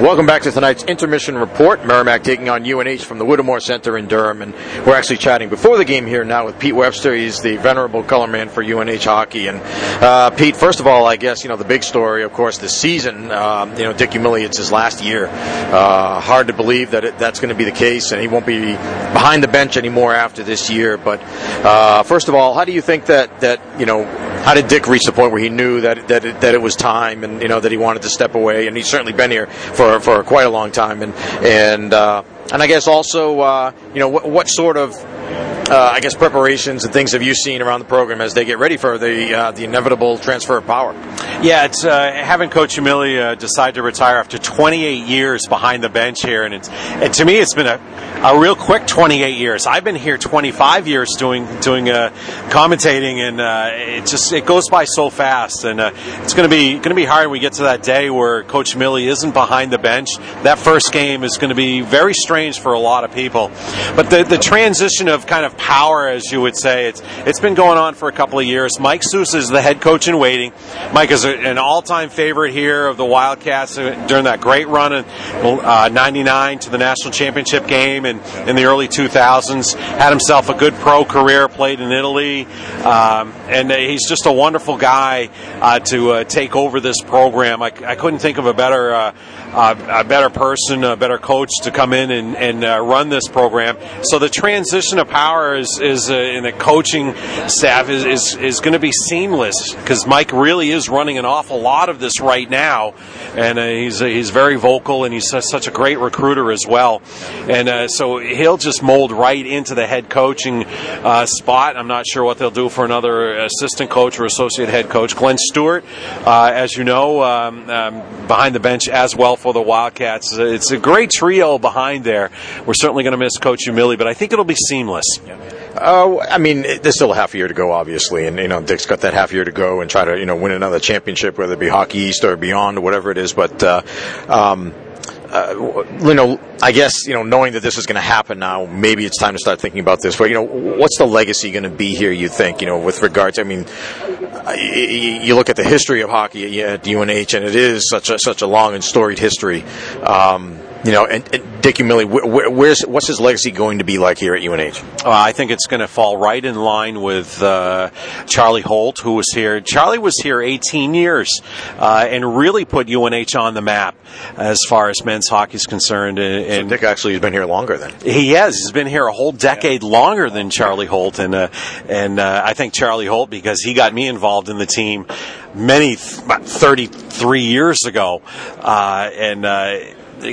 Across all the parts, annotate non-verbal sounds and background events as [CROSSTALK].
Welcome back to tonight's intermission report. Merrimack taking on UNH from the Whittemore Center in Durham, and we're actually chatting before the game here now with Pete Webster. He's the venerable color man for UNH hockey. And uh, Pete, first of all, I guess you know the big story, of course, this season. Um, you know, Dick Umile, it's his last year. Uh, hard to believe that it, that's going to be the case, and he won't be behind the bench anymore after this year. But uh, first of all, how do you think that that you know? How did Dick reach the point where he knew that that it, that it was time, and you know that he wanted to step away? And he's certainly been here for for, for quite a long time. And and uh, and I guess also, uh, you know, what, what sort of uh, I guess preparations and things have you seen around the program as they get ready for the uh, the inevitable transfer of power? Yeah, it's uh, having Coach Umile uh, decide to retire after 28 years behind the bench here, and it's and to me it's been a, a real quick 28 years. I've been here 25 years doing doing uh, commentating, and uh, it just it goes by so fast, and it's going to be going to be hard when we get to that day where Coach Umile isn't behind the bench. That first game is going to be very strange for a lot of people, but the the transition of kind of power, as you would say. It's it's been going on for a couple of years. Mike Souza is the head coach in waiting. Mike is an all-time favorite here of the Wildcats during that great run in uh, '99 to the national championship game and in the early 2000s. Had himself a good pro career, played in Italy, um, and he's just a wonderful guy uh, to uh, take over this program. I, I, couldn't think of a better uh, uh, a better person, a better coach to come in and, and uh, run this program. So the transition of power is, is uh, in the coaching staff is, is, is going to be seamless because Mike really is running an awful lot of this right now, and uh, he's uh, he's very vocal and he's such a great recruiter as well, and uh, so he'll just mold right into the head coaching spot. I'm not sure what they'll do for another assistant coach or associate head coach. Glenn Stewart, as you know, um, um, behind the bench as well for the Wildcats. It's a great trio behind there. We're certainly going to miss Coach Umile, but I think it'll be seamless. Uh, I mean, there's still a half year to go, obviously, and you know Dick's got that half year to go and try to you know win another championship, whether it be Hockey East or beyond or whatever it is. But uh, um, uh, you know, I guess you know, knowing that this is going to happen now, maybe it's time to start thinking about this. But you know, what's the legacy going to be here? You think, you know, with regards? I mean, you look at the history of hockey at UNH, and it is such a such a long and storied history. Um, you know, and, and Dick Umile, where, where's what's his legacy going to be like here at UNH? Uh, I think it's going to fall right in line with uh, Charlie Holt, who was here. Charlie was here 18 years uh, and really put UNH on the map as far as men's hockey is concerned. And, and so Dick actually has been here longer than he has. He's been here a whole decade yeah. longer than Charlie Holt, and uh, and uh, I think Charlie Holt because he got me involved in the team many about 33 years ago, uh, and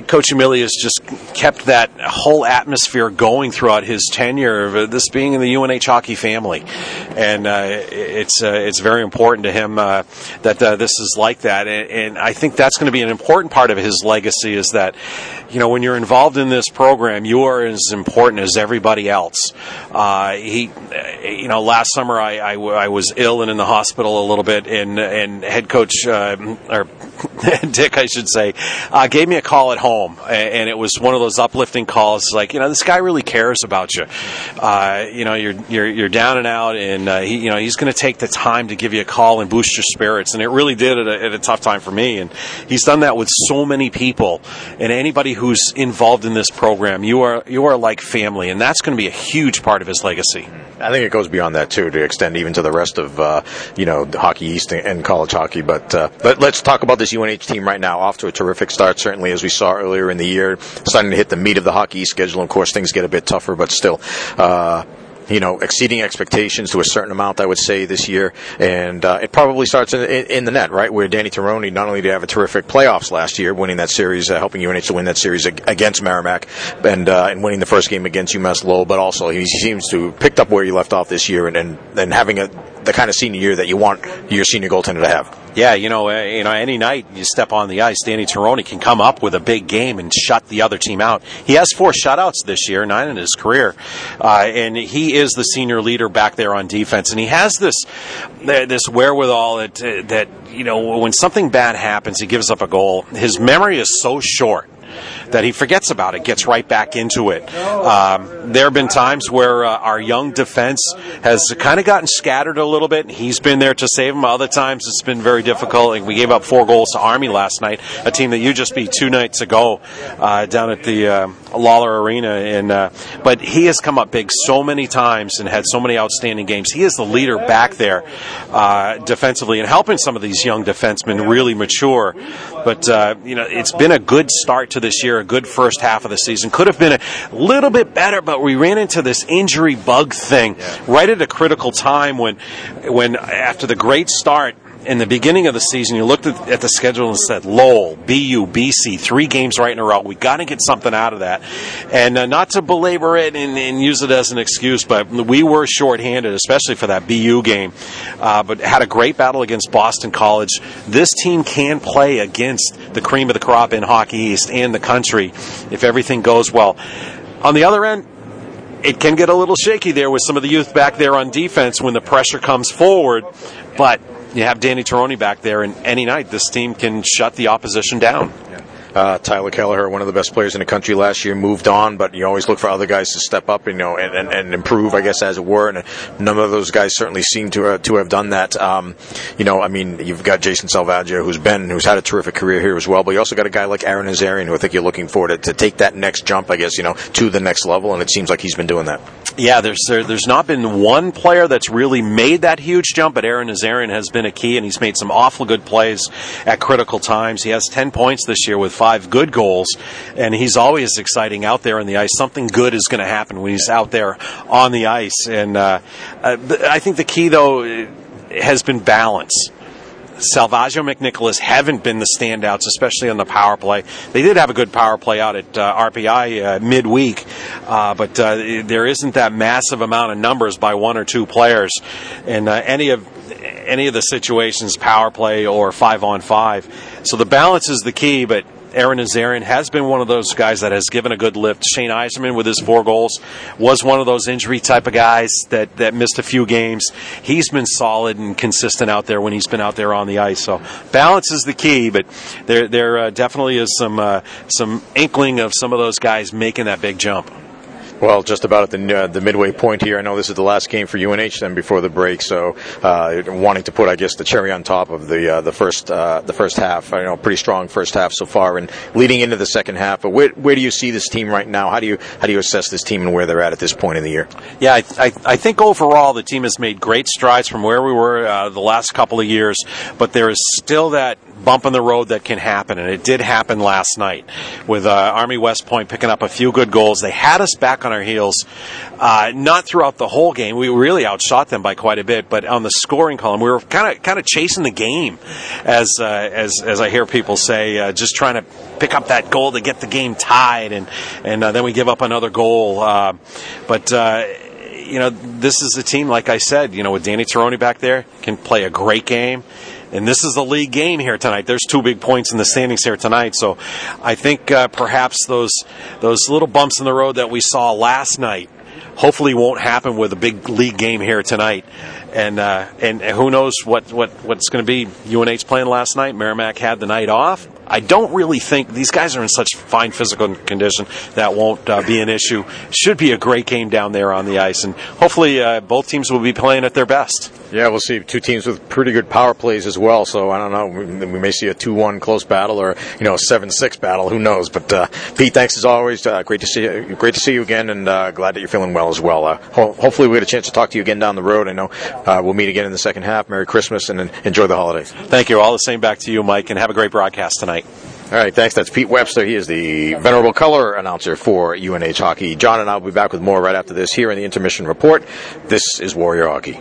Coach Umile has just kept that whole atmosphere going throughout his tenure of uh, this being in the UNH hockey family, and uh, it's uh, it's very important to him uh, that uh, this is like that, and, and I think that's going to be an important part of his legacy. Is that you know when you're involved in this program, you are as important as everybody else. Uh, he, you know, last summer I, I, I, was ill and in the hospital a little bit, and and head coach or [LAUGHS] Dick, I should say, gave me a call at home, and it was one of those uplifting calls. Like, you know, this guy really cares about you. Uh, you know, you're you're you're down and out, and uh, he, you know, he's going to take the time to give you a call and boost your spirits. And it really did at a, at a tough time for me. And he's done that with so many people, and anybody who's involved in this program. You are you are like family, and that's going to be a huge part of his legacy. I think it goes beyond that too, to extend even to the rest of uh, you know hockey East and college hockey. But uh, let, let's talk about this UNH team right now. Off to a terrific start, certainly as we saw earlier in the year, starting to hit the meat of the hockey schedule. Of course, things get a bit tougher, but still. Uh, you know, exceeding expectations to a certain amount, I would say, this year. And uh, it probably starts in, in, in, the net, right? Where Danny Tirone not only did have a terrific playoffs last year, winning that series, uh, helping UNH to win that series against Merrimack, and uh, and winning the first game against UMass Lowell, but also he seems to picked up where he left off this year, and and, and having a the kind of senior year that you want your senior goaltender to have. Yeah, you know, uh, you know, any night you step on the ice, Danny Tirone can come up with a big game and shut the other team out. He has four shutouts this year, nine in his career, uh, and he is the senior leader back there on defense. And he has this this wherewithal that that you know when something bad happens, he gives up a goal. His memory is so short that he forgets about it, gets right back into it. Um, there have been times where uh, our young defense has kind of gotten scattered a little bit. And he's been there to save them. Other times it's been very difficult. Like we gave up four goals to Army last night, a team that you just beat two nights ago uh, down at the uh, Lawler Arena. And uh, but he has come up big so many times and had so many outstanding games. He is the leader back there uh, defensively and helping some of these young defensemen really mature. But uh, you know, it's been a good start to this year, a good first half of the season. Could have been a little bit better, but we ran into this injury bug thing yeah. right at a critical time when, when after the great start in the beginning of the season, you looked at, at, the schedule and said, Lowell, BU, BC, three games right in a row. We got to get something out of that. And uh, not to belabor it and, and, use it as an excuse, but we were shorthanded, especially for that BU game. Uh, but had a great battle against Boston College. This team can play against the cream of the crop in Hockey East and the country if everything goes well. On the other end, it can get a little shaky there with some of the youth back there on defense when the pressure comes forward. But you have Danny Tirone back there, and any night this team can shut the opposition down. Uh, Tyler Kelleher, one of the best players in the country last year, moved on, but you always look for other guys to step up, you know, and, and, and improve, I guess, as it were. And none of those guys certainly seem to uh, to have done that. Um, you know, I mean, you've got Jason Salvaggio, who's been, who's had a terrific career here as well, but you also got a guy like Ara Nazarian, who I think you're looking for to, to take that next jump, I guess, you know, to the next level, and it seems like he's been doing that. Yeah, there's there, there's not been one player that's really made that huge jump, but Ara Nazarian has been a key, and he's made some awful good plays at critical times. He has 10 points this year with five good goals and he's always exciting out there on the ice. Something good is going to happen when he's out there on the ice, and uh, uh I think the key though has been balance. Salvaggio McNicholas haven't been the standouts, especially on the power play. They did have a good power play out at uh, RPI uh, midweek, uh, but uh, there isn't that massive amount of numbers by one or two players. in uh, any of any of the situations, power play or five on five. So the balance is the key, but Ara Nazarian has been one of those guys that has given a good lift. Shane Eiserman with his four goals was one of those injury type of guys that, that missed a few games. He's been solid and consistent out there when he's been out there on the ice. So balance is the key, but there there uh, definitely is some uh, some inkling of some of those guys making that big jump. Well, just about at the uh, the midway point here. I know this is the last game for UNH then before the break, so uh, wanting to put, I guess, the cherry on top of the uh, the first uh, the first half. I know pretty strong first half so far, and leading into the second half. But where, where do you see this team right now? How do you how do you assess this team and where they're at at this point in the year? Yeah, I, I, I think overall the team has made great strides from where we were uh, the last couple of years, but there is still that bump in the road that can happen, and it did happen last night with uh, Army West Point picking up a few good goals. They had us back on our heels, uh, not throughout the whole game. We really outshot them by quite a bit, but on the scoring column, we were kind of kind of chasing the game, as uh, as as I hear people say, uh, just trying to pick up that goal to get the game tied, and and uh, then we give up another goal. Uh, but you know, this is a team, like I said, you know, with Danny Tirone back there, can play a great game and this is the league game here tonight. There's two big points in the standings here tonight, so I think uh, perhaps those those little bumps in the road that we saw last night hopefully won't happen with a big league game here tonight. And uh, and who knows what, what what's going to be? UNH playing last night. Merrimack had the night off. I don't really think these guys are in such fine physical condition that won't uh, be an issue. Should be a great game down there on the ice, and hopefully uh, both teams will be playing at their best. Yeah, we'll see two teams with pretty good power plays as well. So I don't know. We, we may see a two-one close battle, or you know, a seven-six battle. Who knows? But uh, Pete, thanks as always. Uh, great to see you. Great to see you again, and uh, glad that you're feeling well as well. Uh, ho- hopefully, we get a chance to talk to you again down the road. I know we'll meet again in the second half. Merry Christmas and enjoy the holidays. Thank you. All the same back to you, Mike, and have a great broadcast tonight. All right, thanks. That's Pete Webster. He is the venerable color announcer for UNH Hockey. John and I will be back with more right after this here in the intermission report. This is Warrior Hockey.